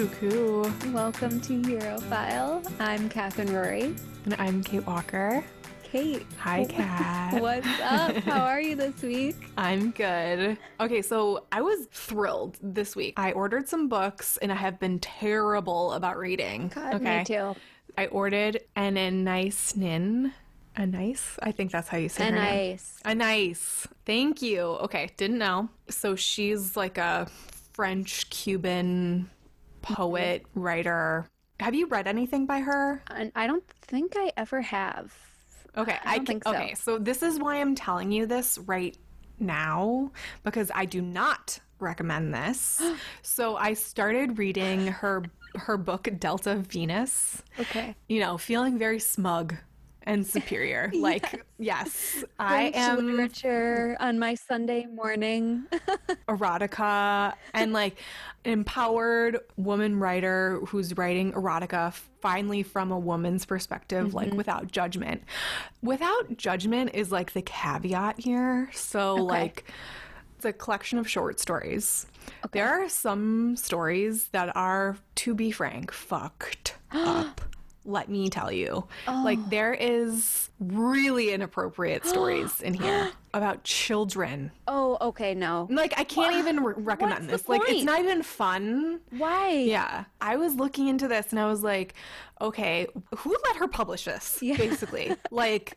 Cuckoo. Welcome to Europhile. I'm Catherine Rory. And I'm Kate Walker. Kate. Hi, Kat. What's up? How are you this week? I'm good. Okay, so I was thrilled this week. I ordered some books and I have been terrible about reading. God, okay. me too. I ordered an a nice nin. A nice? I think that's how you say A her name. nice. A nice. Thank you. Okay, didn't know. So she's like a French Cuban Mm-hmm. poet, writer. Have you read anything by her? And I don't think I ever have. Okay, I don't can- think so. Okay, so this is why I'm telling you this right now because I do not recommend this. so I started reading her her book Delta Venus. Okay. You know, feeling very smug and superior. Like, yes, I am literature on my Sunday morning. erotica and like an empowered woman writer who's writing erotica finally from a woman's perspective like mm-hmm. without judgment. Without judgment is like the caveat here. So like it's a collection of short stories. There are some stories that are to be frank fucked up let me tell you like oh. there is really inappropriate stories in here about children oh, okay, no. like I can't even re- recommend What's this. Like it's not even fun. Why? Yeah, I was looking into this and I was like, okay, who let her publish this? Yeah. Basically, like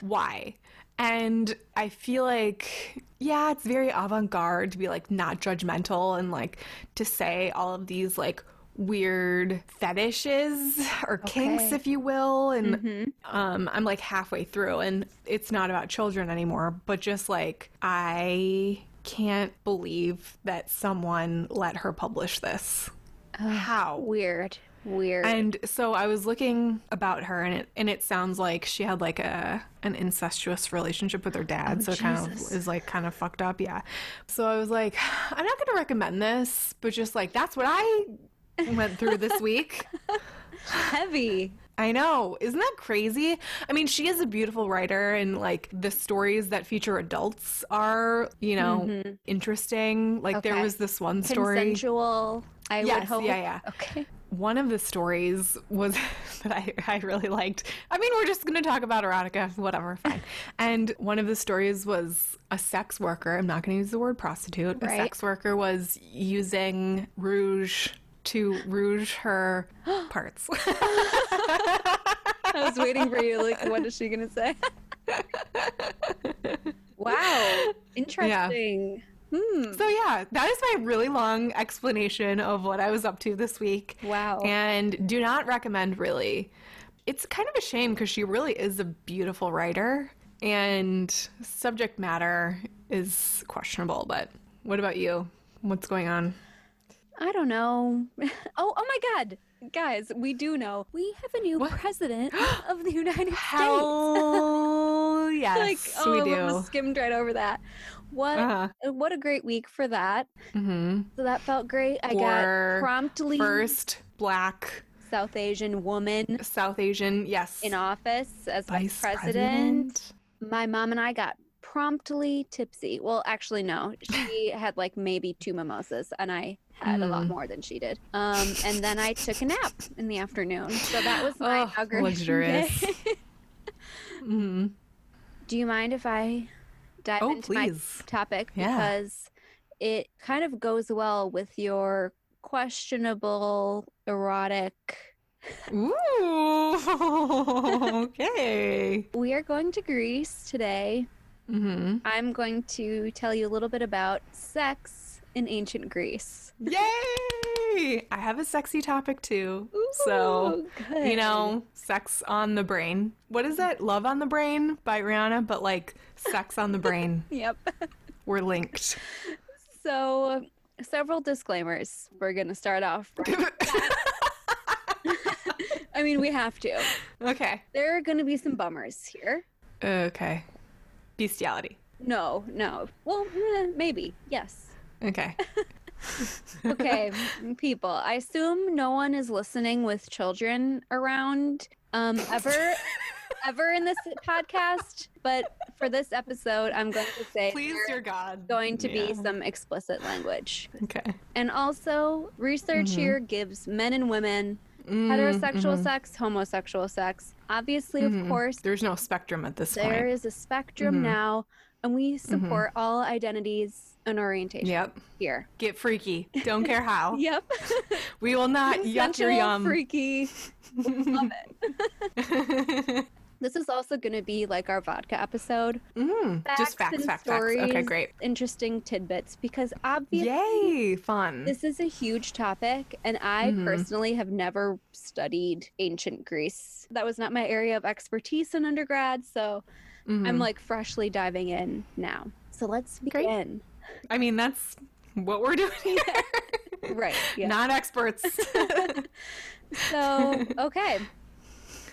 why? And I feel like, yeah, it's very avant garde to be like not judgmental and like to say all of these like weird fetishes or kinks, Okay. if you will. And um, I'm like halfway through, and it's not about children anymore, but just like I can't believe that someone let her publish this. How? Weird. Weird. And so I was looking about her, and it and it sounds like she had like a an incestuous relationship with her dad. so it kind of is like kind of fucked up, yeah. So I was like, I'm not going to recommend this, but just like that's what I went through this week. Heavy. I know. Isn't that crazy? I mean, she is a beautiful writer, and like the stories that feature adults are, you know, mm-hmm. interesting. Like there was this one story. Consensual. I would Yes, hope. yeah, yeah. Okay. One of the stories was that I, I really liked. I mean, we're just going to talk about erotica, whatever, fine. and one of the stories was a sex worker. I'm not going to use the word prostitute. A sex worker was using rouge to rouge her parts. I was waiting for you. Like, what is she gonna say? wow, interesting. Hmm. So yeah, that is my really long explanation of what I was up to this week. Wow. And do not recommend really. It's kind of a shame because she really is a beautiful writer and subject matter is questionable, but what about you? What's going on? I don't know. Oh, oh my God, guys, we do know we have a new president of the United States. Hell yes, Like, oh, we do. skimmed right over that. What? Uh-huh. What a great week for that. hmm So that felt great. I For got promptly First black South Asian woman South Asian, yes. in office as Vice vice president. My mom and I got promptly tipsy. Well, actually, no. She had like maybe two mimosas, and I had a lot Mm. more than she did. Um, and then I took a nap in the afternoon. So that was my Oh, inauguration luxurious. day. Mhm. Do you mind if I dive Oh, into please. my topic Yeah. because it kind of goes well with your questionable erotic. Ooh, okay. We are going to Greece today. hmm I'm going to tell you a little bit about sex in ancient Greece. Yay! I have a sexy topic too. so, good. you know, sex on the brain. What is it? Love on the brain by Rihanna, but like sex on the brain. Yep. We're linked. So, several disclaimers. We're going to start off. right- I mean, we have to. okay. There are going to be some bummers here. Okay. Bestiality. No, no. Well, eh, maybe. Yes. Okay. Okay, people. I assume no one is listening with children around um ever. ever in this podcast, but for this episode, I'm going to say Please, dear God. going to Yeah. be some explicit language. Okay. And also, research Mhm. here gives men and women Mm, heterosexual mhm, sex, homosexual sex. Obviously, of mhm. course, There's no spectrum at this there point. is a spectrum Mhm. now, and we support all identities and orientation Yep. here. Get freaky. Don't care how. Yep. We will not yuck your yum. freaky. Love it. This is also going to be like our vodka episode. mm, just facts, and facts, facts. Okay, great. Interesting tidbits because obviously Yay, fun. this is a huge topic, and I Mhm. personally have never studied ancient Greece. That was not my area of expertise in undergrad, so I'm Mhm. like freshly diving in now. So let's begin. Great. I mean, that's what we're doing here. Right. Yeah. Not experts. so, okay.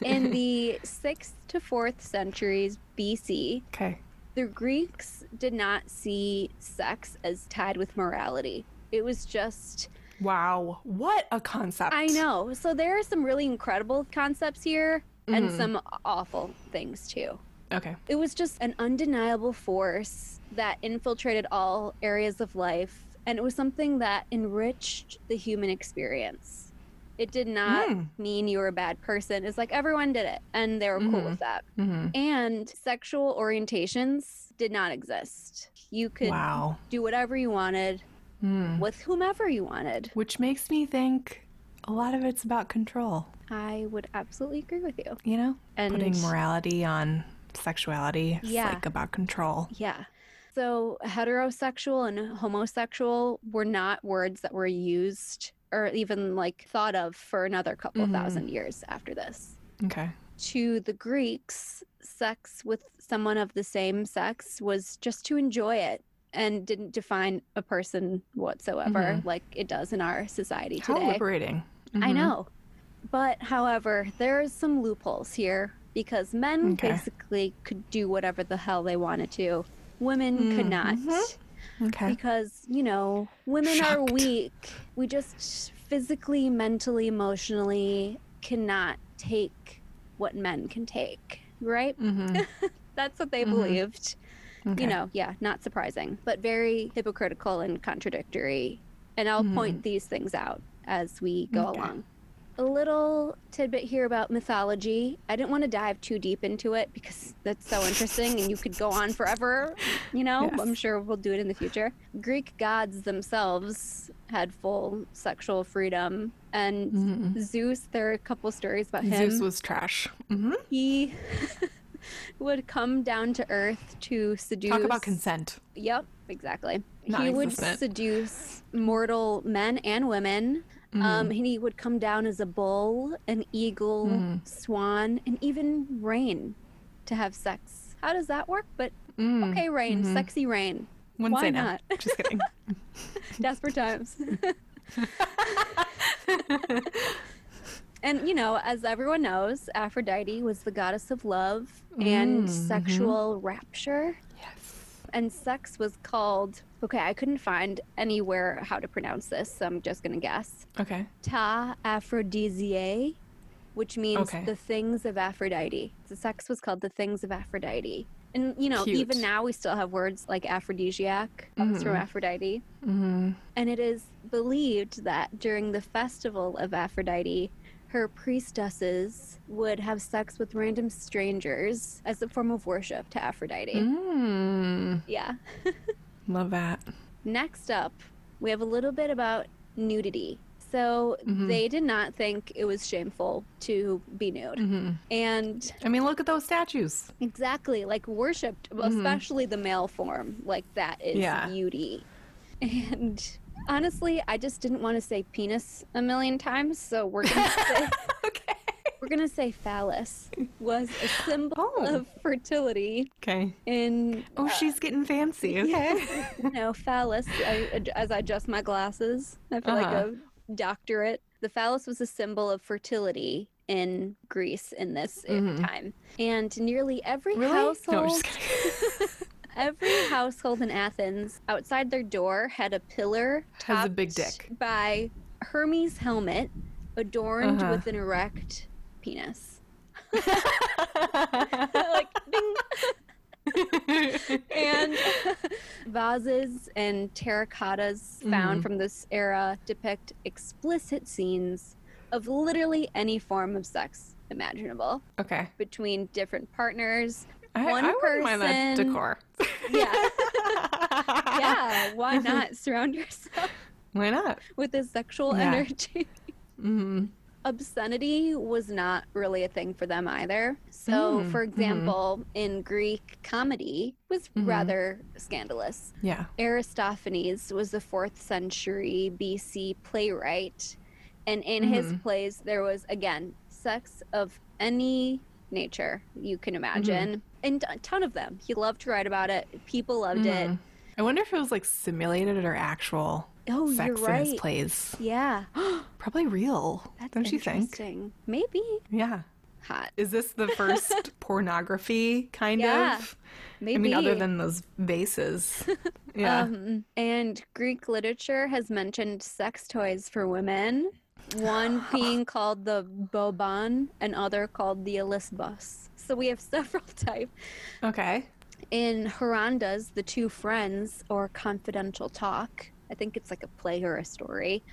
In the 6th to 4th centuries BC, okay. the Greeks did not see sex as tied with morality. It was just, Wow. What a concept. I know. So there are some really incredible concepts here and Mhm. some awful things too. Okay. It was just an undeniable force that infiltrated all areas of life, and it was something that enriched the human experience. It did not Mm. mean you were a bad person. It's like everyone did it, and they were cool Mhm. with that. hmm And sexual orientations did not exist. You could Wow. do whatever you wanted Mm. with whomever you wanted. Which makes me think a lot of it's about control, I would absolutely agree with you. you know? And Putting morality on sexuality is Yeah. like about control. Yeah. So heterosexual and homosexual were not words that were used or even like thought of for another couple Mhm. thousand years after this. Okay. To the Greeks, sex with someone of the same sex was just to enjoy it and didn't define a person whatsoever Mhm. like it does in our society How today. liberating. I Mhm. know. But however, there is some loopholes here because men Okay. basically could do whatever the hell they wanted to. Women could not. Mhm. Okay. Because, you know, women are weak. We just physically, mentally, emotionally cannot take what men can take, right? hmm That's what they Mhm. believed. Okay. You know, yeah, not surprising, but very hypocritical and contradictory. And I'll Mhm. point these things out as we go Okay. along. A little tidbit here about mythology. I didn't want to dive too deep into it because that's so interesting and you could go on forever, you know? Yes. I'm sure we'll do it in the future. Greek gods themselves had full sexual freedom and Mhm. Zeus, there are a couple stories about him Zeus was trash. hmm he would come down to earth to seduce Talk about consent. yep exactly he would seduce mortal men and women um Mhm. and he would come down as a bull an eagle Mhm. swan and even rain to have sex how does that work but Mm. okay rain Mhm. sexy rain Wouldn't why say no. not? Just kidding. desperate times And you know, as everyone knows, Aphrodite was the goddess of love and Mm, mhm. sexual rapture. And sex was called, okay, I couldn't find anywhere how to pronounce this, so I'm just to guess. Okay. Ta Aphrodisiae, which means Okay. the things of Aphrodite. The sex was called the things of Aphrodite. And, you know, Cute. even now we still have words like aphrodisiac comes from Mhm. Aphrodite. hmm And it is believed that during the festival of Aphrodite, her priestesses would have sex with random strangers as a form of worship to Aphrodite. Mm. Yeah. Love that. Next up, we have a little bit about nudity. So Mhm. they did not think it was shameful to be nude. hmm And I mean, look at those statues. exactly, like worshipped, well, Mhm. especially the male form, like that is Yeah. beauty. And honestly, I just didn't want to say penis a million times, so we're gonna say okay. we're gonna say phallus was a symbol Oh. of fertility Okay. in Oh, she's getting fancy. Okay. you know phallus. I, as I adjust my glasses, I feel like Uh-huh. a doctorate. The phallus was a symbol of fertility in Greece in this uh, Mhm. time, and nearly every really? household. No, I'm just kidding. Every household in Athens, outside their door, had a pillar Has a big topped dick. by Hermes' helmet, adorned Uh-huh. with an erect penis. like ding. and vases and terracottas found Mhm. from this era depict explicit scenes of literally any form of sex imaginable okay. between different partners. I, One I wouldn't mind that person- decor. Yeah. yeah, why not surround yourself Why not? with this sexual Yeah. energy? hmm Obscenity was not really a thing for them either. So, Mm, for mhm. example, in Greek comedy was Mhm. rather scandalous. Yeah. Aristophanes was the 4th century BC playwright, and in his Mhm. plays there was again sex of any nature you can imagine, and a ton of them. He loved to write about it. People loved it. Mhm. I wonder if it was like simulated or actual Oh, sex you're in his plays. Yeah, Probably real. that's Don't you think? Maybe Yeah. hot. Is this the first pornography kind Yeah, of? Maybe. I mean, other than those vases. Yeah. Um, and Greek literature has mentioned sex toys for women. One being called the boban, and other called the olisbos. So we have several types. okay. In Herondas, the two friends, or confidential talk, I think it's like a play or a story.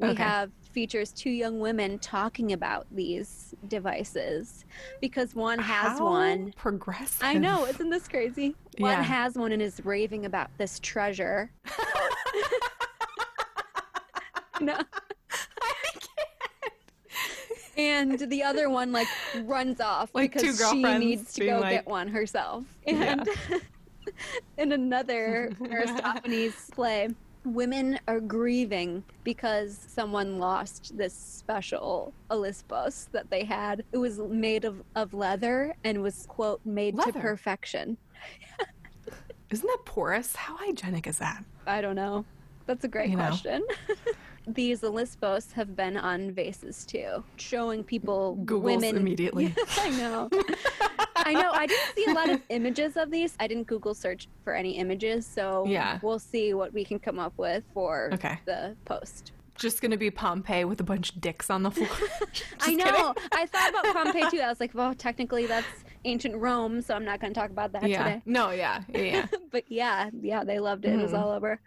We Okay. have features two young women talking about these devices because one has How one. Progressive. I know, isn't this crazy? One Yeah. has one and is raving about this treasure. no. And the other one like runs off Like two because she needs to go like- get one herself. Yeah. And in another Aristophanes play, women are grieving because someone lost this special Olympus that they had. It was made of, of leather and was quote made Leather? to perfection. Isn't that porous? How hygienic is that? I don't know. That's a great You question. These Olympos have been on vases too, showing people Googles women immediately. I know. I know. I didn't see a lot of images of these. I didn't Google search for any images, so Yeah. we'll see what we can come up with for Okay. the post. Just gonna be Pompeii with a bunch of dicks on the floor. I know. I thought about Pompeii too. I was like, well, technically that's ancient Rome, so I'm not going to talk about that Yeah. today. No. Yeah. Yeah. but yeah, yeah, they loved it. It was Mhm. all over.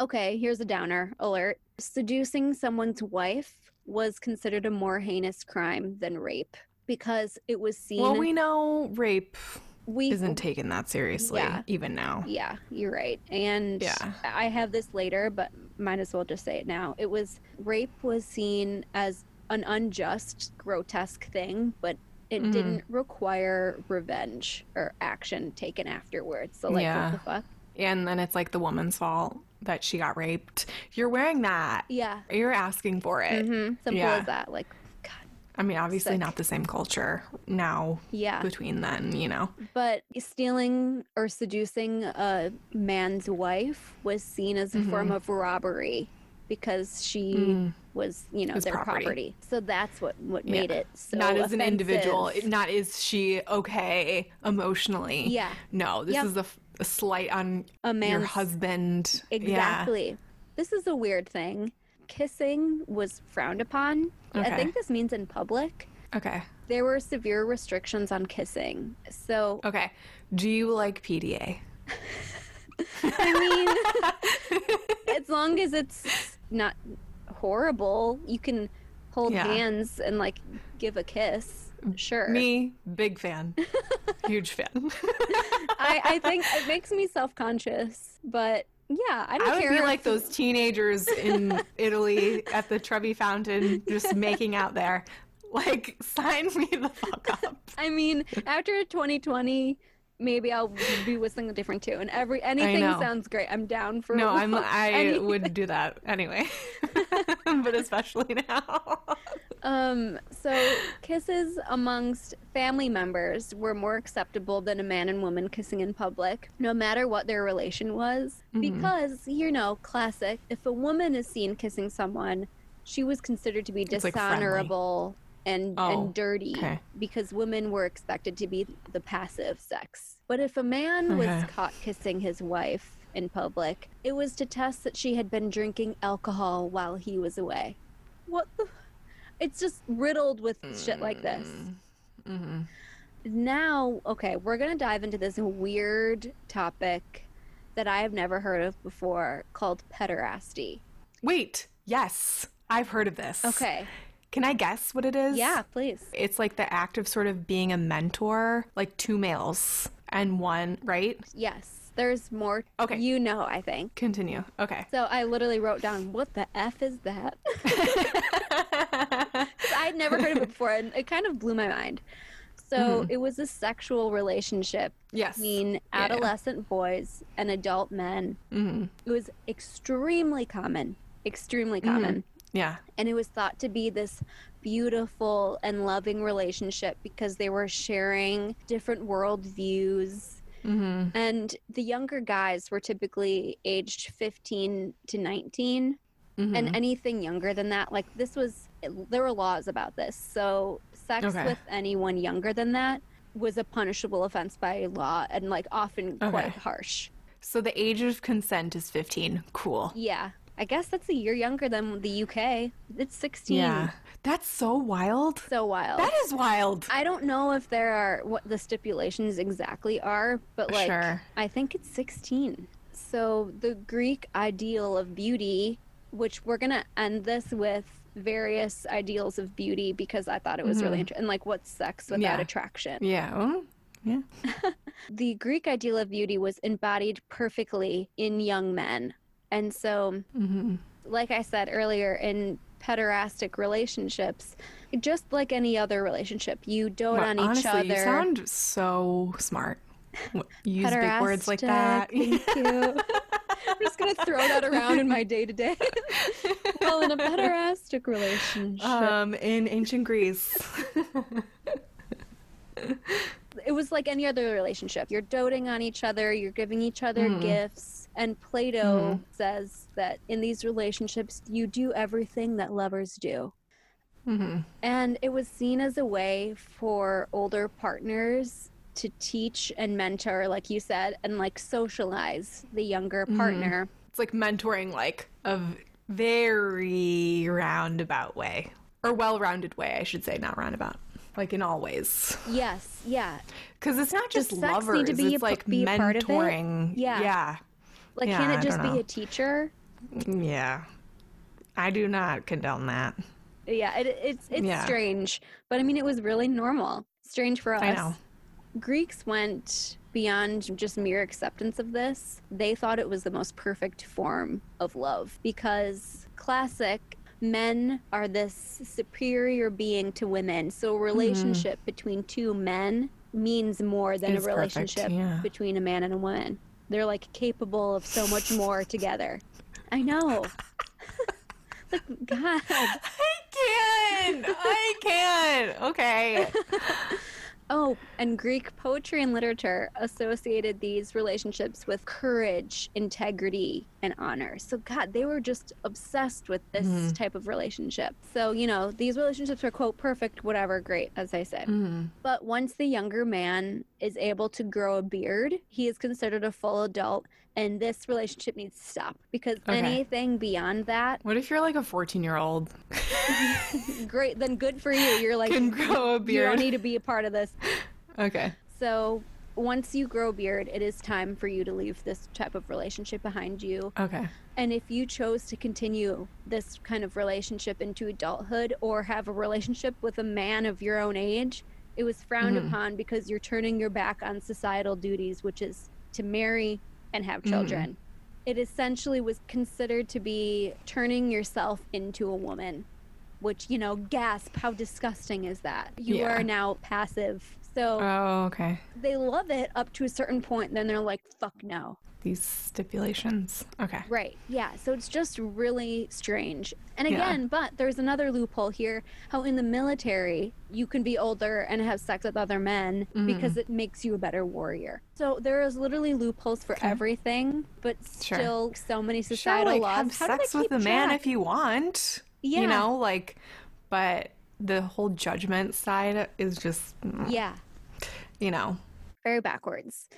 Okay, here's a downer alert. Seducing someone's wife was considered a more heinous crime than rape because it was seen. well, we know rape we isn't taken that seriously, Yeah. even now. Yeah, you're right. And Yeah. I have this later, but might as well just say it now. It was rape was seen as an unjust, grotesque thing, but it Mhm. didn't require revenge or action taken afterwards. So like Yeah. what the fuck? And then it's like the woman's fault that she got raped. You're wearing that. Yeah. You're asking for it. hmm Simple Yeah. as that. Like God. I mean, obviously Sick. not the same culture now Yeah. between then, you know. But stealing or seducing a man's wife was seen as a form of robbery because she Mm-hmm. Mm. was, you know, their property. property. So that's what what made Yeah. it so not as an individual. Not is she okay emotionally. Yeah. No, this is a, f- a slight on A your man's husband. Yeah. exactly. This is a weird thing. Kissing was frowned upon. I think this means in public. Okay. There were severe restrictions on kissing. So Okay. Do you like PDA? I mean, as long as it's not horrible, you can hold Yeah. hands and like give a kiss. Sure. Me, big fan. Huge fan. I, I think it makes me self conscious, but yeah, I don't I would care. be like those teenagers in Italy at the Trevi Fountain just making out there. Like, sign me the fuck up. I mean, after 2020, maybe I'll be whistling a different tune. Every anything sounds great. I'm down for. No, I'm I would do that anyway. but especially now. Um, so kisses amongst family members were more acceptable than a man and woman kissing in public, no matter what their relation was. Mhm. Because, you know, classic, if a woman is seen kissing someone, she was considered to be It's, like, dishonorable and, Oh, and dirty okay. because women were expected to be the passive sex. But if a man was caught kissing his wife in public, it was to test that she had been drinking alcohol while he was away. What the? It's just riddled with shit like this. Mm-hmm. Mm-hmm. Now, okay, we're going to dive into this weird topic that I have never heard of before called pederasty. Wait, yes, I've heard of this. Okay. Can I guess what it is? Yeah, please. It's like the act of sort of being a mentor, like two males and one, right? Yes. There's more. Okay. You know, I think. Continue. Okay. So I literally wrote down, what the F is that? I'd never heard of it before, and it kind of blew my mind. So it was a sexual relationship Yes. between Yeah, yeah. adolescent boys and adult men. hmm It was extremely common, extremely common. Yeah. And it was thought to be this beautiful and loving relationship because they were sharing different worldviews. hmm And the younger guys were typically aged 15 to 19 hmm and anything younger than that like this was there were laws about this so sex Okay. with anyone younger than that was a punishable offense by law and like often Okay. quite harsh So the age of consent is 15. Cool. yeah i guess that's a year younger than the uk it's 16 Yeah. That's so wild. so wild That is wild. i don't know if there are what the stipulations exactly are but like Sure. i think it's 16 so the greek ideal of beauty which we're gonna end this with various ideals of beauty because I thought it was really interesting. And like, what's sex without Mm-hmm. Yeah. attraction? Yeah. Oh, yeah. The Greek ideal of beauty was embodied perfectly in young men. And so, hmm like I said earlier, in pederastic relationships, just like any other relationship, you dote on each honestly, other. you sound so smart. Use big words like that. Thank you. I'm just gonna throw that around in my day to day. Well, in a pederastic relationship, um, in ancient Greece. it was like any other relationship. You're doting on each other, you're giving each other Mhm. gifts. And Plato says that in these relationships, you do everything that lovers do. hmm And it was seen as a way for older partners to teach and mentor, like you said, and like socialize the younger partner. It's like mentoring, like a very roundabout way, or well-rounded way, I should say, not roundabout. Like in all ways, Yes, yeah. because it's not just sex lovers. need to be it's p- like be a part of it? mentoring. Yeah. yeah, Like, Yeah, can it just be a teacher? Mm, yeah. I do not condone that. Yeah, it, it's it's Yeah. strange, but I mean, it was really normal. Strange for us. I know. Greeks went beyond just mere acceptance of this. They thought it was the most perfect form of love because classic men are this superior being to women. So a mm-hmm. relationship between two men means more than Is a perfect, relationship yeah. between a man and a woman. They're like capable of so much more together. I know. like God. I can. I can. Okay. Oh, and Greek poetry and literature associated these relationships with courage, integrity, and honor. So, God, they were just obsessed with this Mhm. type of relationship. So, you know, these relationships are, quote, perfect, whatever, great, as I say. Mhm. But once the younger man is able to grow a beard, he is considered a full adult, and this relationship needs to stop because Okay. anything beyond that, What if you're like a 14 year old? great, then good for you. You're like, Can grow a you don't need to be a part of this. Okay. So once you grow a beard, it is time for you to leave this type of relationship behind you. Okay. And if you chose to continue this kind of relationship into adulthood or have a relationship with a man of your own age, it was frowned Mhm. upon because you're turning your back on societal duties, which is to marry and have Mhm. children. It essentially was considered to be turning yourself into a woman, which, you know, gasp, how disgusting is that? You Yeah. are now passive. So Oh, okay. they love it up to a certain point then they're like fuck no These stipulations. Okay. right yeah so it's just really strange and Yeah. again but there's another loophole here how in the military you can be older and have sex with other men Mhm. because it makes you a better warrior so there is literally loopholes for Okay. everything but Sure. still so many Sure, societal like laws have how do they sex with a man track? if you want. Yeah. You know, like, but the whole judgment side is just, mm, yeah you know. very backwards.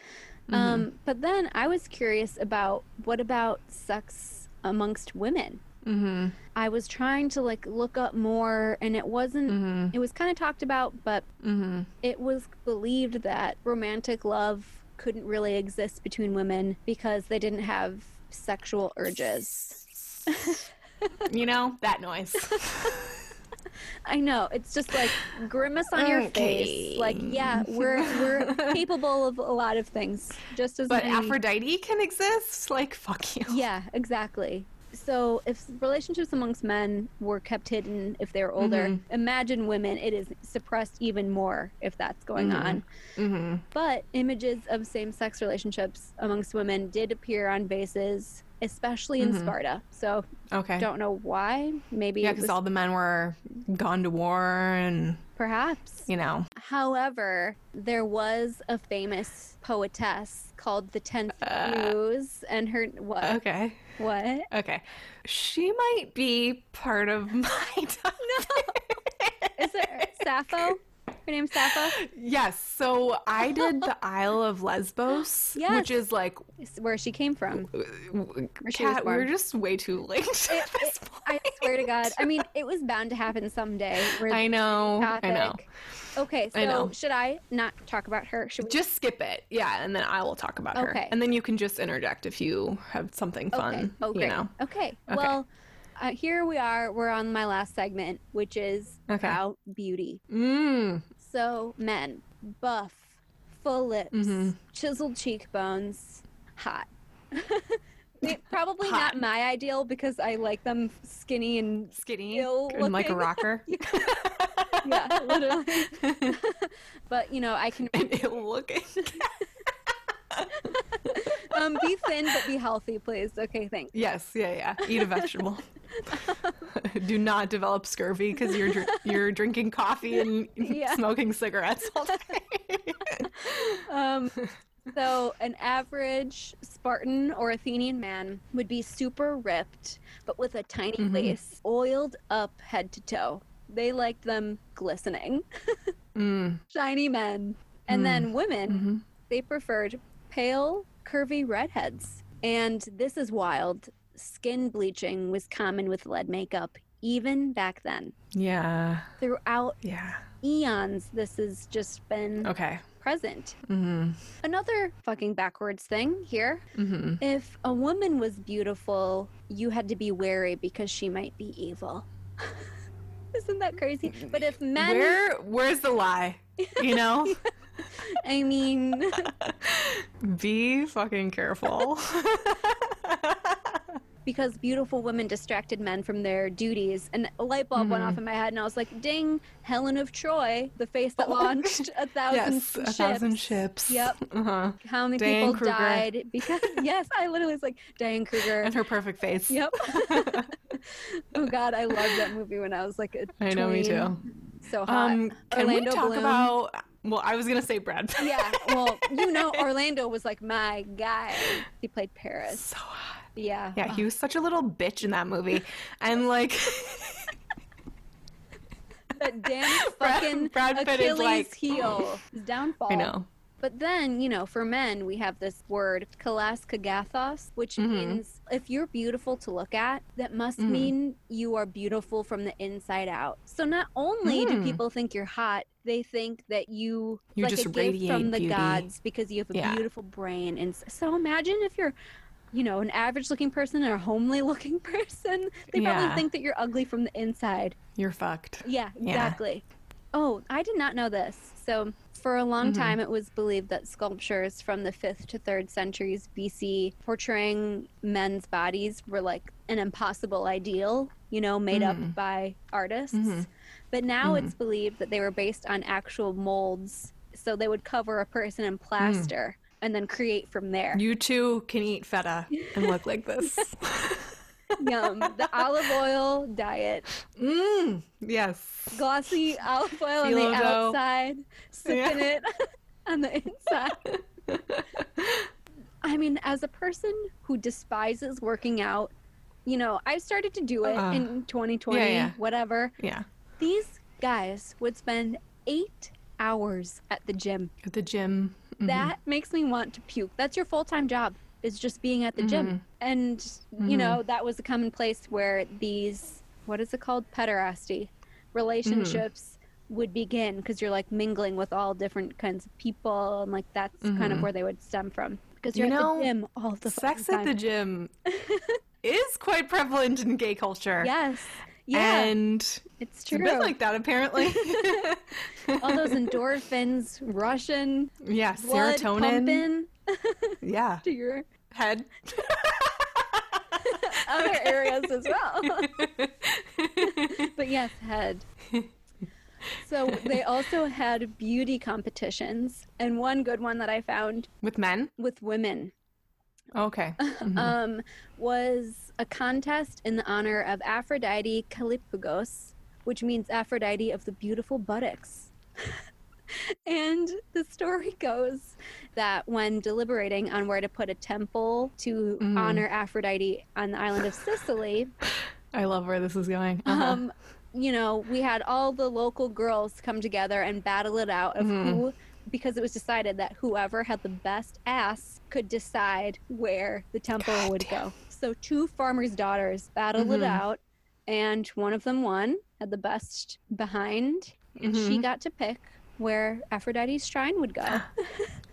Mm-hmm. Um, but then I was curious about what about sex amongst women? Mm-hmm. I was trying to like look up more and it wasn't Mm-hmm. it was kind of talked about, but Mm-hmm. it was believed that romantic love couldn't really exist between women because they didn't have sexual urges. You know that noise. I know. It's just like grimace on your face. Like, yeah, we're we're capable of a lot of things. Just as but many- Aphrodite can exist. Like fuck you. Yeah, exactly. So if relationships amongst men were kept hidden if they were older, Mhm. imagine women, it is suppressed even more if that's going Mhm. on. Mm-hmm. But images of same sex relationships amongst women did appear on vases, especially in Mhm. Sparta. So Okay. don't know why. Maybe yeah, because all the men were gone to war, and perhaps. you know. However, there was a famous poetess called the Tenth Uh, Muse, and her what? Okay. What? Okay. She might be part of my. No, is it Sappho? Her name's Sappho. Yes. So I did the Isle of Lesbos, Yes. which is like, Is where she came from. cat. We were just way too late. It- at this it- I swear to God. I mean, it was bound to happen someday. I know. I know. Okay, so I should I not talk about her? Should we? Just skip it. Yeah, and then I will talk about her. Okay. And then you can just interject if you have something fun. Okay. Oh, You great. know. Okay. Okay. Well, uh, here we are. We're on my last segment, which is Okay. about beauty. Mm. So, men, buff, full lips, Mhm. chiseled cheekbones, hot. Probably Hot. not my ideal because I like them skinny and Skinny and like a rocker. yeah, literally. but you know, I can and ill looking. um, be thin but be healthy, please. Okay, thanks. yes. Yeah. Yeah. Eat a vegetable. Do not develop scurvy because you're dr- you're drinking coffee and Yeah. smoking cigarettes all day. Um, so, an average Spartan or Athenian man would be super ripped, but with a tiny Mhm. waist, oiled up head to toe. They liked them glistening, mm. shiny men. And then women, hmm they preferred pale, curvy redheads. And this is wild. Skin bleaching was common with lead makeup even back then. Yeah. Throughout Yeah. eons, this has just been Okay. present. Mm-hmm. Another fucking backwards thing here. Mm-hmm. If a woman was beautiful, you had to be wary because she might be evil. Isn't that crazy? But if men, Where where's the lie? You know? I mean, Be fucking careful. Because beautiful women distracted men from their duties, and a light bulb went Mhm. off in my head, and I was like, "Ding, Helen of Troy, the face that launched a thousand yes, ships." a thousand ships. Yep. Uh-huh. How many Diane people Kruger. died because? yes, I literally was like Diane Kruger. And her perfect face. Yep. oh God, I loved that movie when I was like a I know, me too. So hot. Um, can Orlando we talk Bloom. about? Well, I was gonna say Brad. Yeah, well, you know, Orlando was like my guy. He played Paris. so hot. Yeah. Yeah, he was such a little bitch in that movie, and like, That damn Brad- fucking Brad is Achilles like- heel. His downfall. I know. But then, you know, for men, we have this word, kalos kagathos, which Mhm. means if you're beautiful to look at, that must Mhm. mean you are beautiful from the inside out. So not only do Mm. people think you're hot, they think that you You like just a gift from the beauty. gods because you have a Yeah. beautiful brain. And so imagine if you're you know, an average looking person or a homely looking person, they Yeah. probably think that you're ugly from the inside. You're fucked. Yeah, Yeah. exactly. Oh, I did not know this. So, for a long Mhm. time, it was believed that sculptures from the 5th to 3rd centuries BC portraying men's bodies were like an impossible ideal, you know, made Mhm. up by artists. Mhm. But now Mhm. it's believed that they were based on actual molds. So, they would cover a person in plaster and then create from there. You too can eat feta and look like this. Yum. The olive oil diet. mm, yes. glossy olive oil on the dough. outside, sipping it on the inside. I mean, as a person who despises working out, you know, I started to do it Uh, in 2020, yeah, yeah. whatever. Yeah. These guys would spend eight hours at the gym. At the gym. Mhm. That makes me want to puke. That's your full time job is just being at the gym. Mm-hmm. And, you mm-hmm. know, that was a common place where these, what is it called? Pederasty relationships mm-hmm. would begin because you're like mingling with all different kinds of people. And like that's kind of where they would stem from. Because you're You at the gym all the Sex at the gym is quite prevalent in gay culture. Yes. Yeah. And it's it's true. a bit like that, apparently. all those endorphins rushing, yeah, serotonin. Yeah. to your Head. other areas as well. but yes, head. So they also had beauty competitions, and one good one that I found With men? with women Okay. Mhm. um, was a contest in the honor of Aphrodite Kallipygos, which means Aphrodite of the beautiful buttocks. and the story goes that when deliberating on where to put a temple to Mhm. honor Aphrodite on the island of Sicily, I love where this is going. Uh-huh. um, you know, we had all the local girls come together and battle it out of Mhm. who, because it was decided that whoever had the best ass could decide where the temple God would damn. go. So two farmers' daughters battled it Mhm. out, and one of them won, had the best behind, and she Mhm. got to pick where Aphrodite's shrine would go.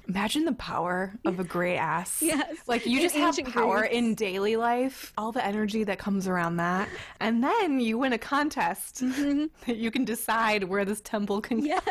Imagine the power of a great ass. yes. Like you In just have power Greece. in daily life, all the energy that comes around that, and then you win a contest Mhm. that you can decide where this temple can go. Yes,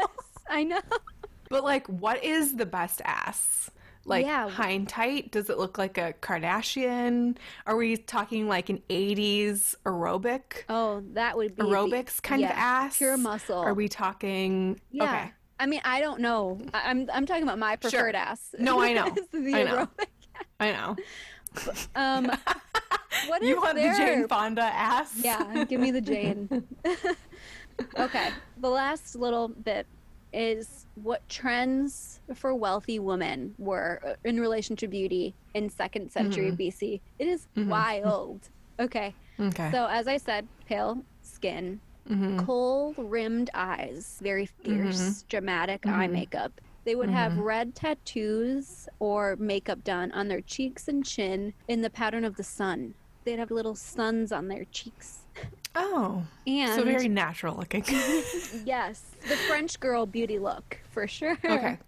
I know. But like, what is the best ass? Like Yeah. hind tight? Does it look like a Kardashian? Are we talking like an '80s aerobic Oh, that would be the- aerobics kind of yeah, ass? pure muscle. Are we talking? Yeah. Okay. I mean, I don't know. I- I'm I'm talking about my preferred ass. No, I know. The I know. aerobic. I know. Um, what is you want there? the Jane Fonda ass? Yeah, give me the Jane. okay, the last little bit is what trends for wealthy women were uh, in relation to beauty in second century Mm-hmm. BC. It is wild. Okay, Okay. so as I said, pale skin, hmm kohl rimmed eyes, very fierce, Mm-hmm. dramatic eye makeup. They would have red tattoos or makeup done on their cheeks and chin in the pattern of the sun. They'd have little suns on their cheeks. Oh, And so very natural looking. yes, the French girl beauty look for sure. okay.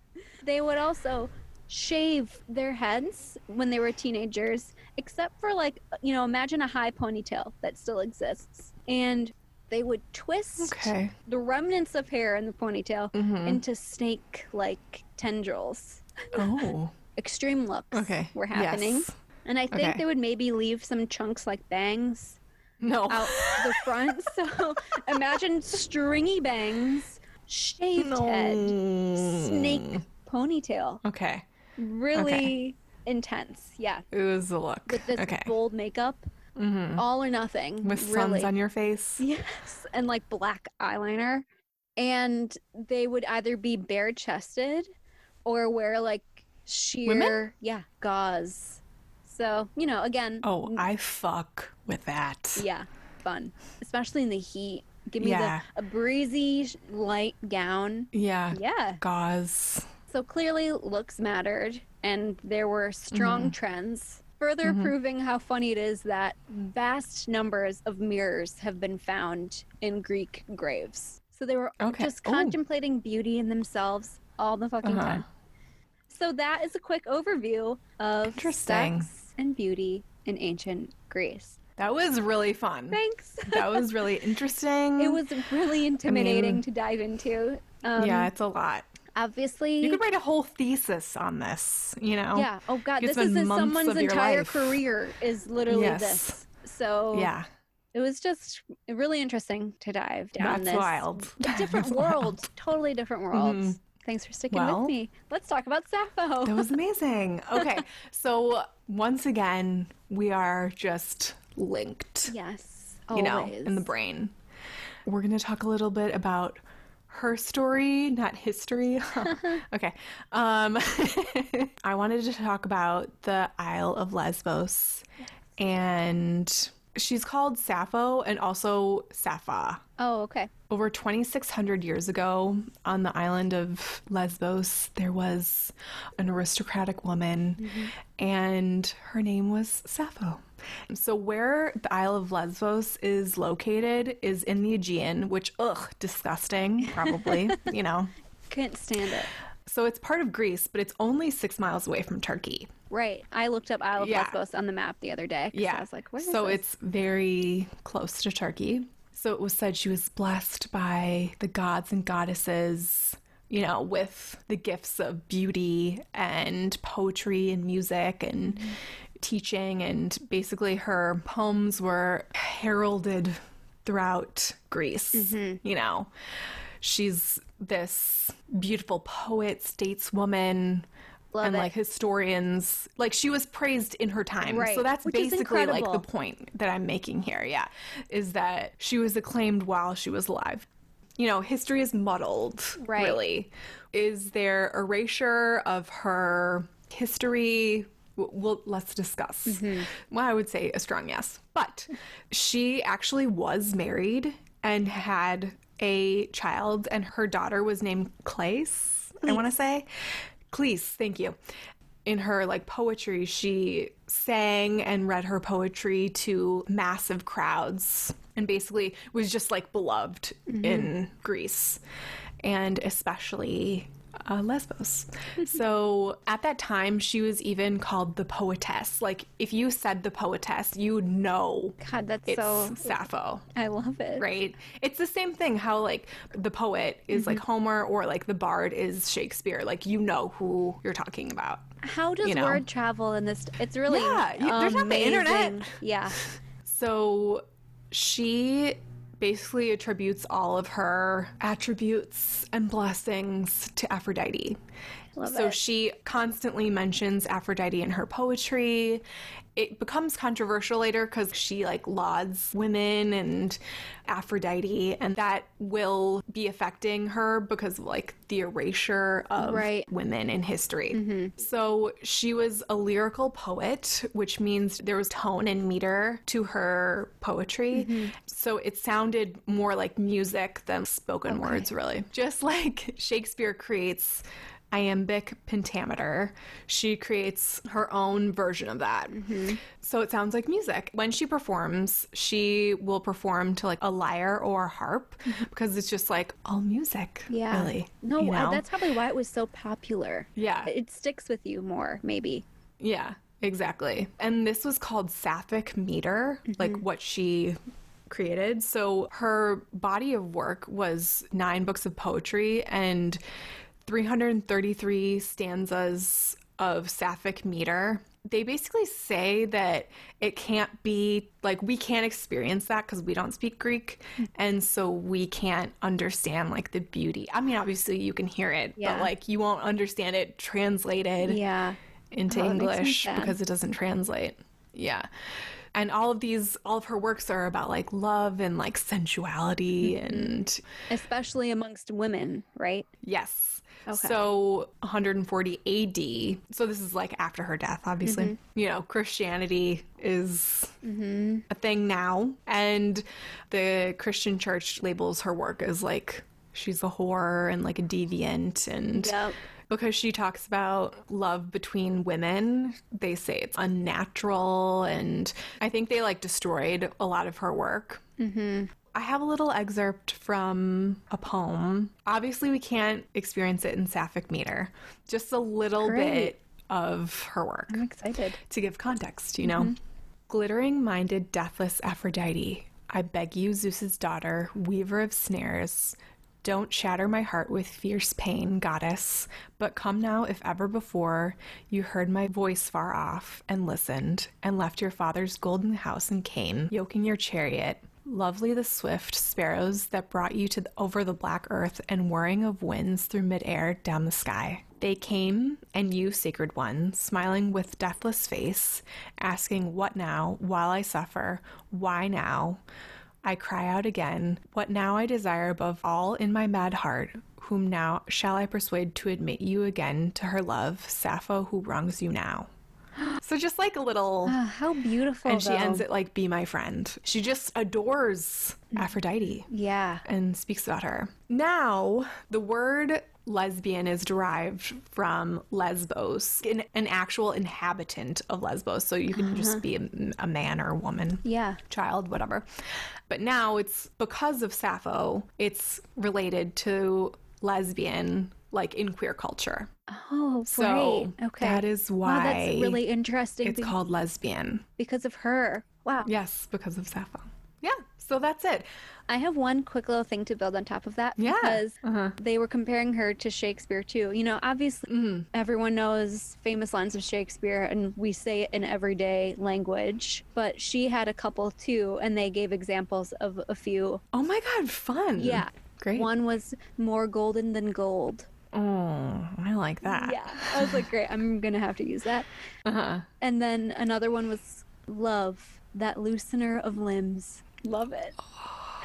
They would also shave their heads when they were teenagers, except for like, you know, imagine a high ponytail that still exists. And they would twist Okay. the remnants of hair in the ponytail Mhm. into snake like tendrils. Oh. Extreme looks Okay. were happening. Yes. And I think Okay. they would maybe leave some chunks like bangs No. out the front. So imagine stringy bangs, shaved no. head, snake ponytail. Okay. Really intense. Yeah. It was a look. With this okay. bold makeup, hmm all or nothing. With really. suns on your face. Yes, and like black eyeliner. And they would either be bare chested or wear like sheer, yeah, gauze. So, you know, again, Oh, I fuck with that. yeah, fun, especially in the heat. Give me Yeah. the a breezy light gown. Yeah. Yeah. Gauze. So clearly looks mattered and there were strong Mm-hmm. trends. Further proving how funny it is that vast numbers of mirrors have been found in Greek graves. So they were Okay. just Ooh. contemplating beauty in themselves all the fucking Uh-huh. time. So that is a quick overview of Interesting. sex and beauty in ancient Greece. That was really fun. Thanks. That was really interesting. it was really intimidating to dive into. Um, yeah, it's a lot. Obviously, You could write a whole thesis on this, you know? Yeah. Oh God, this is someone's entire life. career is literally Yes. this. So Yeah. it was just really interesting to dive down That's this wild. different worlds, totally different worlds. Thanks for sticking Well, with me. Let's talk about Sappho. That was amazing. Okay. so once again, we are just linked. yes, you know, always. in the brain. We're going to talk a little bit about her story, not history. okay. Um, I wanted to talk about the Isle of Lesbos and She's called Sappho and also Sappha. Oh, okay. Over 2,600 years ago, on the island of Lesbos, there was an aristocratic woman, mm-hmm. and her name was Sappho. So, where the Isle of Lesbos is located is in the Aegean, which, ugh, disgusting, probably, you know. Couldn't stand it. So, it's part of Greece, but it's only six miles away from Turkey. Right. I looked up Isle of Yeah. Lesbos on the map the other day. Yeah. I was like, where is so this? it's very close to Turkey. So it was said she was blessed by the gods and goddesses, you know, with the gifts of beauty and poetry and music and teaching. And basically, her poems were heralded throughout Greece, mm-hmm. you know. She's this beautiful poet, stateswoman, Love and it. like historians like she was praised in her time. Right, so that's which basically like the point that i'm making here yeah is that she was acclaimed while she was alive. You know history is muddled Right. really. Is there erasure of her history? Well let's discuss. Mm-hmm. well i would say a strong yes. But she actually was married and had a child and her daughter was named clace i want to say Cleese, thank you. In her like poetry, she sang and read her poetry to massive crowds and basically was just like beloved mm-hmm. in Greece and especially uh, Lesbos. so at that time, she was even called the poetess. Like if you said the poetess, you would know God, that's so. Sappho I love it. right? It's the same thing how like the poet is like Homer or like the bard is Shakespeare. Like you know who you're talking about. How does You know. word travel in this? It's really Yeah, there's not the internet. Yeah. So she basically attributes all of her attributes and blessings to Aphrodite. Love so it. she constantly mentions Aphrodite in her poetry. It becomes controversial later because she like lauds women and Aphrodite, and that will be affecting her because of like the erasure of Right. women in history. Mm-hmm. So she was a lyrical poet, which means there was tone and meter to her poetry. Mm-hmm. So it sounded more like music than spoken words, really. Just like Shakespeare creates iambic pentameter, she creates her own version of that. Mm-hmm. So it sounds like music. When she performs, she will perform to like a lyre or a harp mm-hmm. because it's just like all music. Yeah. Really. No, you know? that's probably why it was so popular. Yeah. It sticks with you more, maybe. Yeah, exactly. And this was called Sapphic meter, mm-hmm. like what she created. So her body of work was nine books of poetry and 333 stanzas of Sapphic meter. They basically say that it can't be like we can't experience that because we don't speak Greek, and so we can't understand like the beauty. I mean, obviously you can hear it, Yeah. but like you won't understand it translated Yeah. into Oh, that makes me English because it doesn't translate. Yeah. And all of these, all of her works are about like love and like sensuality Mm-hmm. and Especially amongst women, right? yes. Okay. So 140 AD. So this is like after her death, obviously. Mm-hmm. You know, Christianity is a thing now. And the Christian church labels her work as like she's a whore and like a deviant and Yep. because she talks about love between women they say it's unnatural and i think they like destroyed a lot of her work mm-hmm. I have a little excerpt from a poem obviously we can't experience it in sapphic meter just a little Great. bit of her work I'm excited. to give context, you know. Mm-hmm. Glittering minded, deathless Aphrodite, I beg you, Zeus's daughter, weaver of snares, don't shatter my heart with fierce pain, goddess, but come now, if ever before, you heard my voice far off, and listened, and left your father's golden house and came, yoking your chariot. Lovely the swift sparrows that brought you to the, over the black earth and whirring of winds through midair down the sky. They came, and you, sacred one, smiling with deathless face, asking, What now, while I suffer? Why now? I cry out again, What now I desire above all in my mad heart? Whom now shall I persuade to admit you again to her love, Sappho, who wrongs you now? So just like a little Ah, how beautiful. and she ends it like be my friend. She just adores Aphrodite Yeah. and speaks about her. Now, the word lesbian is derived from Lesbos, an, an actual inhabitant of Lesbos. So you can just be a, a man or a woman, Yeah. child, whatever. But now it's because of Sappho, it's related to lesbian, like in queer culture. Oh, So great. Okay. that is why wow, that's really interesting it's be- called lesbian. because of her. Wow. Yes, because of Sappho. Yeah, so that's it. I have one quick little thing to build on top of that Yeah. because Uh-huh. they were comparing her to Shakespeare too. You know, obviously Mm-hmm. everyone knows famous lines of Shakespeare and we say it in everyday language, but she had a couple too and they gave examples of a few. Oh my god, fun. Yeah. Great. One was more golden than gold. Oh, I like that. Yeah. I was like, great, I'm going to have to use that. Uh-huh. And then another one was love, that loosener of limbs. Love it.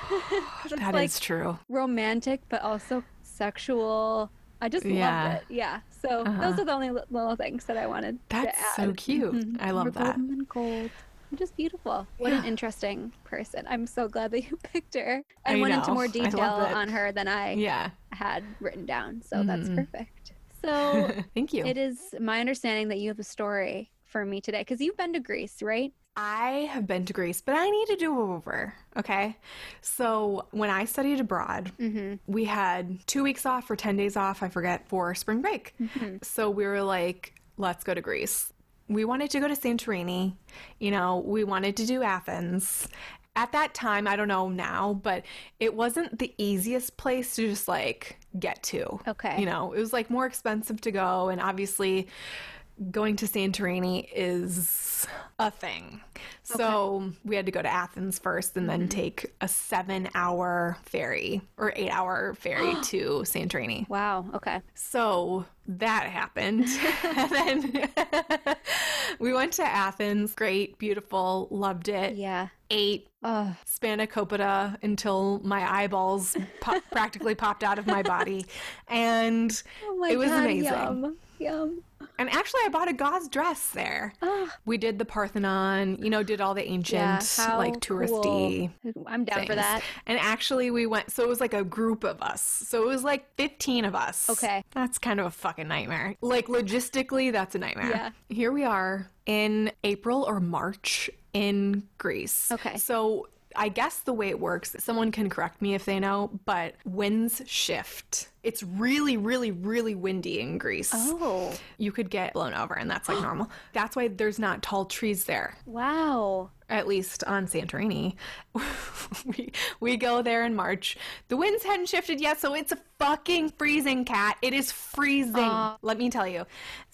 That is like true. romantic, but also sexual. I just Yeah. loved it. Yeah. So Uh-huh. those are the only little things that I wanted That's to add. so cute. Mhm. I love that. golden than gold. Just beautiful. What an interesting person. I'm so glad that you picked her I and went into more detail on her than I Yeah. Had written down. So that's Mhm. perfect. So Thank you. it is my understanding that you have a story for me today because you've been to Greece, right? I have been to Greece, but I need to do over. Okay. So when I studied abroad, Mm-hmm. we had two weeks off or 10 days off, I forget, for spring break. Mm-hmm. So we were like, let's go to Greece. We wanted to go to Santorini. You know, we wanted to do Athens. At that time, I don't know now, but it wasn't the easiest place to just like get to. Okay. You know, it was like more expensive to go. And obviously, going to Santorini is a thing. So we had to go to Athens first and then mm-hmm. take a seven hour ferry or eight hour ferry to Santorini. Wow. Okay. So that happened. and then we went to Athens. Great, beautiful, loved it. Yeah. Ate Oh, spanakopita until my eyeballs pop- practically popped out of my body. And oh my it was god. amazing. Yum. Yum. And actually, I bought a gauze dress there. Oh, We did the Parthenon, you know, did all the ancient, yeah. How like touristy cool. I'm down for that. And actually, we went, so it was like a group of us. So it was like 15 of us. Okay. That's kind of a fucking nightmare. Like, logistically, that's a nightmare. Yeah. Here we are in April or March in Greece. Okay. So I guess the way it works, someone can correct me if they know, but winds shift. It's really, really, really windy in Greece. Oh, You could get blown over, and that's like normal. That's why there's not tall trees there wow. At least on Santorini. we we go there in March. The winds hadn't shifted yet, so it's a fucking freezing cat. It is freezing. Aw. Let me tell you.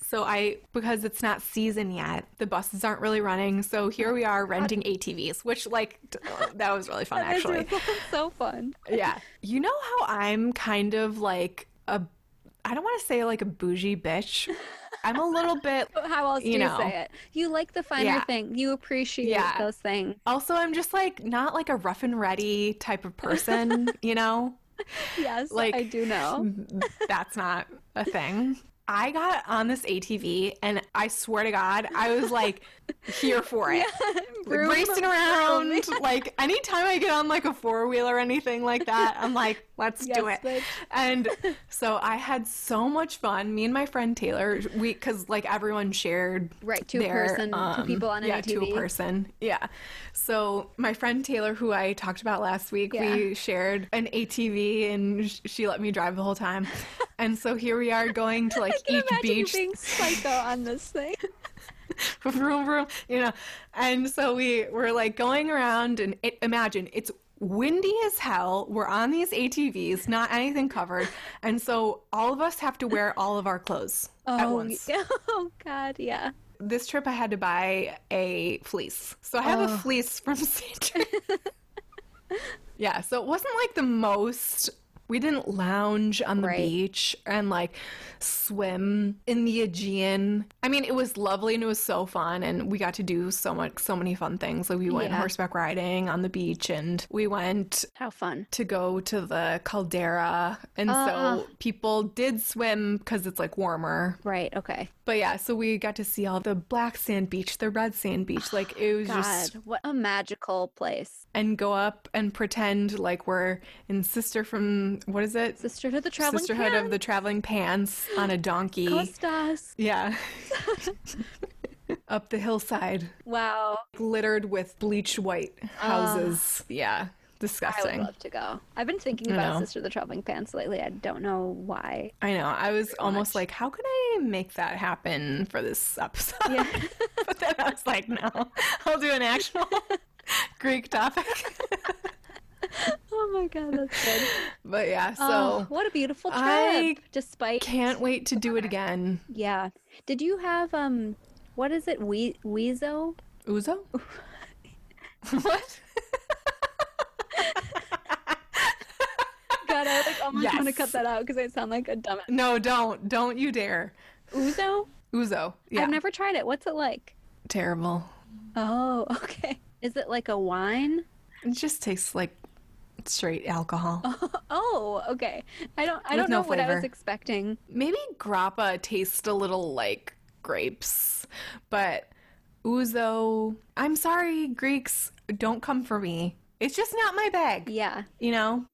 So I because it's not season yet, the buses aren't really running. So here we are renting ATVs, which like that was really fun actually. so fun. Yeah. You know how I'm kind of like a I don't want to say like a bougie bitch. I'm a little bit How else do You you, say it? You like the finer Yeah. thing. You appreciate Yeah. those things. Also, I'm just like not like a rough and ready type of person, you know? Yes, Like- I do know. That's not a thing. I got on this ATV and I swear to God, I was like here for it. Vroom, racing around. like anytime I get on like a four wheeler or anything like that, I'm like, let's do it. bitch. And so I had so much fun. Me and my friend Taylor, we because like everyone shared Right, two their, person, two um, people on an yeah, two person. Yeah. So my friend Taylor, who I talked about last week, Yeah. we shared an ATV and sh- she let me drive the whole time. and so here we are going to like each beach being psycho on this thing. vroom, vroom, you know. And so we were like going around, and it, imagine it's windy as hell. We're on these ATVs, not anything covered, and so all of us have to wear all of our clothes at Oh, once. yeah. oh God, yeah. This trip, I had to buy a fleece, so I have a Oh. fleece from St. yeah, so it wasn't like the most We didn't lounge on the Right. beach and like swim in the Aegean. I mean, it was lovely and it was so fun and we got to do so much so many fun things. Like we went Yeah. horseback riding on the beach and we went How fun. to go to the caldera and Uh-uh. so people did swim because it's like warmer Right. Okay. but yeah so we got to see all the black sand beach the red sand beach like it was God, just what a magical place. And go up and pretend like we're in sister from what is it Sisterhood of the Traveling sisterhood of the Pants. traveling pants on a donkey Costas. yeah up the hillside Wow. glittered with bleached white houses yeah Disgusting. I would love to go. I've been thinking about. Sister of the Traveling Pants lately. I don't know why. I know. I was almost much. like, how could I make that happen for this episode? Yeah. but then I was like, no, I'll do an actual Greek topic. Oh my god, that's good. but yeah, so oh, what a beautiful trip. I Despite can't wait to do it again. Yeah. Did you have um what is it? We Weezo? ouzo? what? God, I like almost want to cut that out because I sound like a dumb No, don't. Don't you dare. ouzo? ouzo. Yeah. I've never tried it. What's it like? Terrible. Oh, okay. Is it like a wine? It just tastes like straight alcohol. Oh, okay. I don't I With don't know no what I was expecting. Maybe grappa tastes a little like grapes, but ouzo. I'm sorry, Greeks, don't come for me. It's just not my bag. Yeah. You know,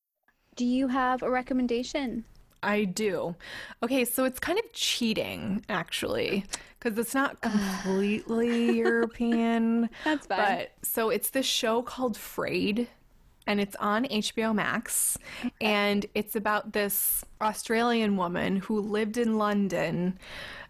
Do you have a recommendation? I do. Okay, so it's kind of cheating actually, because it's not completely European. That's fine. But so it's this show called Frayed, and it's on HBO Max, and it's about this Australian woman who lived in London.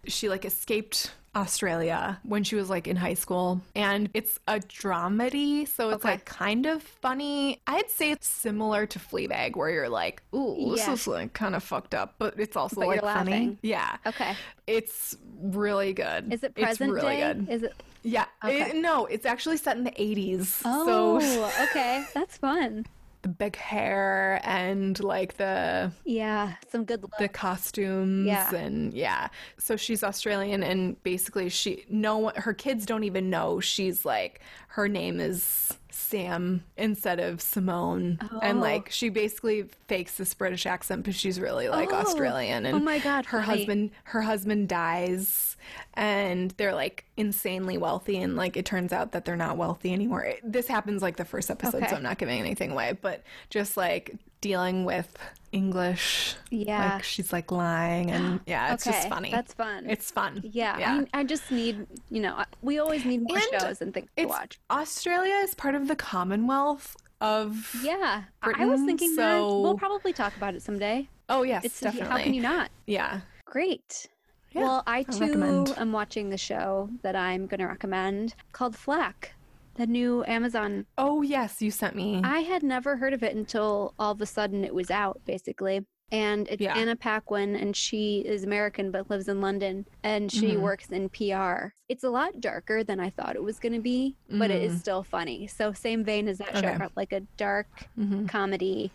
She like escaped Australia when she was like in high school, and it's a dramedy, so it's Okay. like kind of funny. I'd say it's similar to Fleabag, where you're like, "Ooh, this is like kind of fucked up," but it's also But like funny. Yeah, Okay. it's really good. Is it It's present really day? good. Is it Yeah. Okay. It- no, it's actually set in the 80s. Oh, So okay. That's fun. The big hair and like the Yeah, some good the costumes Yeah. and yeah. So she's Australian and basically she no her kids don't even know she's like her name is Sam instead of Simone. And Oh. like she basically fakes this British accent but she's really like Oh. Australian and Oh my God, her funny. husband her husband dies and they're like insanely wealthy and like it turns out that they're not wealthy anymore. It- this happens like the first episode Okay. so I'm not giving anything away, but just like dealing with English Yeah. like she's like lying and yeah, it's just funny. that's fun. It's fun. Yeah, Yeah. I, I just need, you know, we always need more And shows and things to watch. Australia is part of the Commonwealth of Yeah, I- I was Britain, thinking that. We'll probably talk about it someday. Oh yes, It's definitely. how can you not? Yeah. Great. Yeah, well, I I too recommend. am watching the show that I'm going to recommend called Flack, the new Amazon. Oh yes, you sent me. I had never heard of it until all of a sudden it was out, basically. And it's Yeah. Anna Paquin, and she is American but lives in London, and she Mhm. works in PR. It's a lot darker than I thought it was going to be, but it is Mhm. still funny. So same vein as that Okay. show, like a dark Mhm. comedy.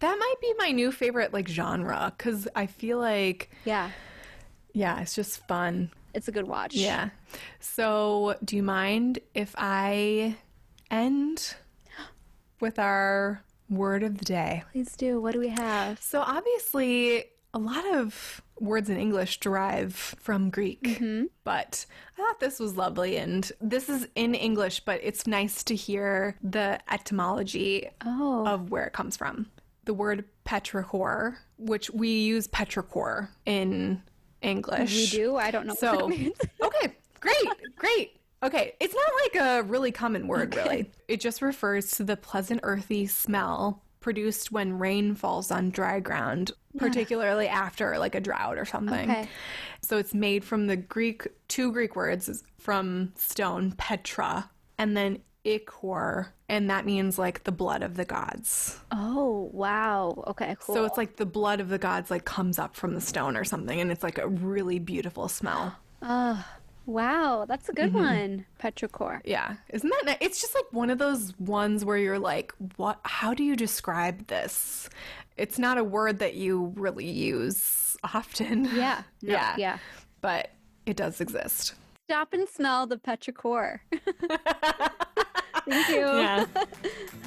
That might be my new favorite like genre cuz I feel like Yeah, yeah, it's just fun. it's a good watch. Yeah. So, do you mind if I end with our word of the day? Please do. What do we have? So, obviously, a lot of words in English derive from Greek, Mm-hmm. but I thought this was lovely. And this is in English, but it's nice to hear the etymology Oh, of where it comes from. The word petrichor, which we use petrichor in English. we do. I don't know what So, okay, great, great. Okay, it's not like a really common word, Okay. really. It just refers to the pleasant, earthy smell produced when rain falls on dry ground, particularly after like a drought or something. Okay. So it's made from the Greek, two Greek words from stone, Petra, and then ichor, and that means like the blood of the gods. Oh, wow. Okay, cool. So it's like the blood of the gods like comes up from the stone or something, and it's like a really beautiful smell. Oh, Wow, that's a good mm-hmm. one. Petrichor. Yeah. Isn't that nice? It's just like one of those ones where you're like, what? How do you describe this? It's not a word that you really use often. Yeah. No, yeah. Yeah. But it does exist. Stop and smell the petrichor. Thank you. Yeah.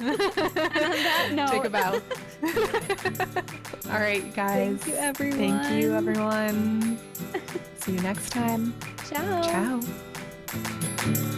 On Take a bow. All right, guys. Thank you, everyone. Thank you, everyone. See you next time. Ciao. Ciao.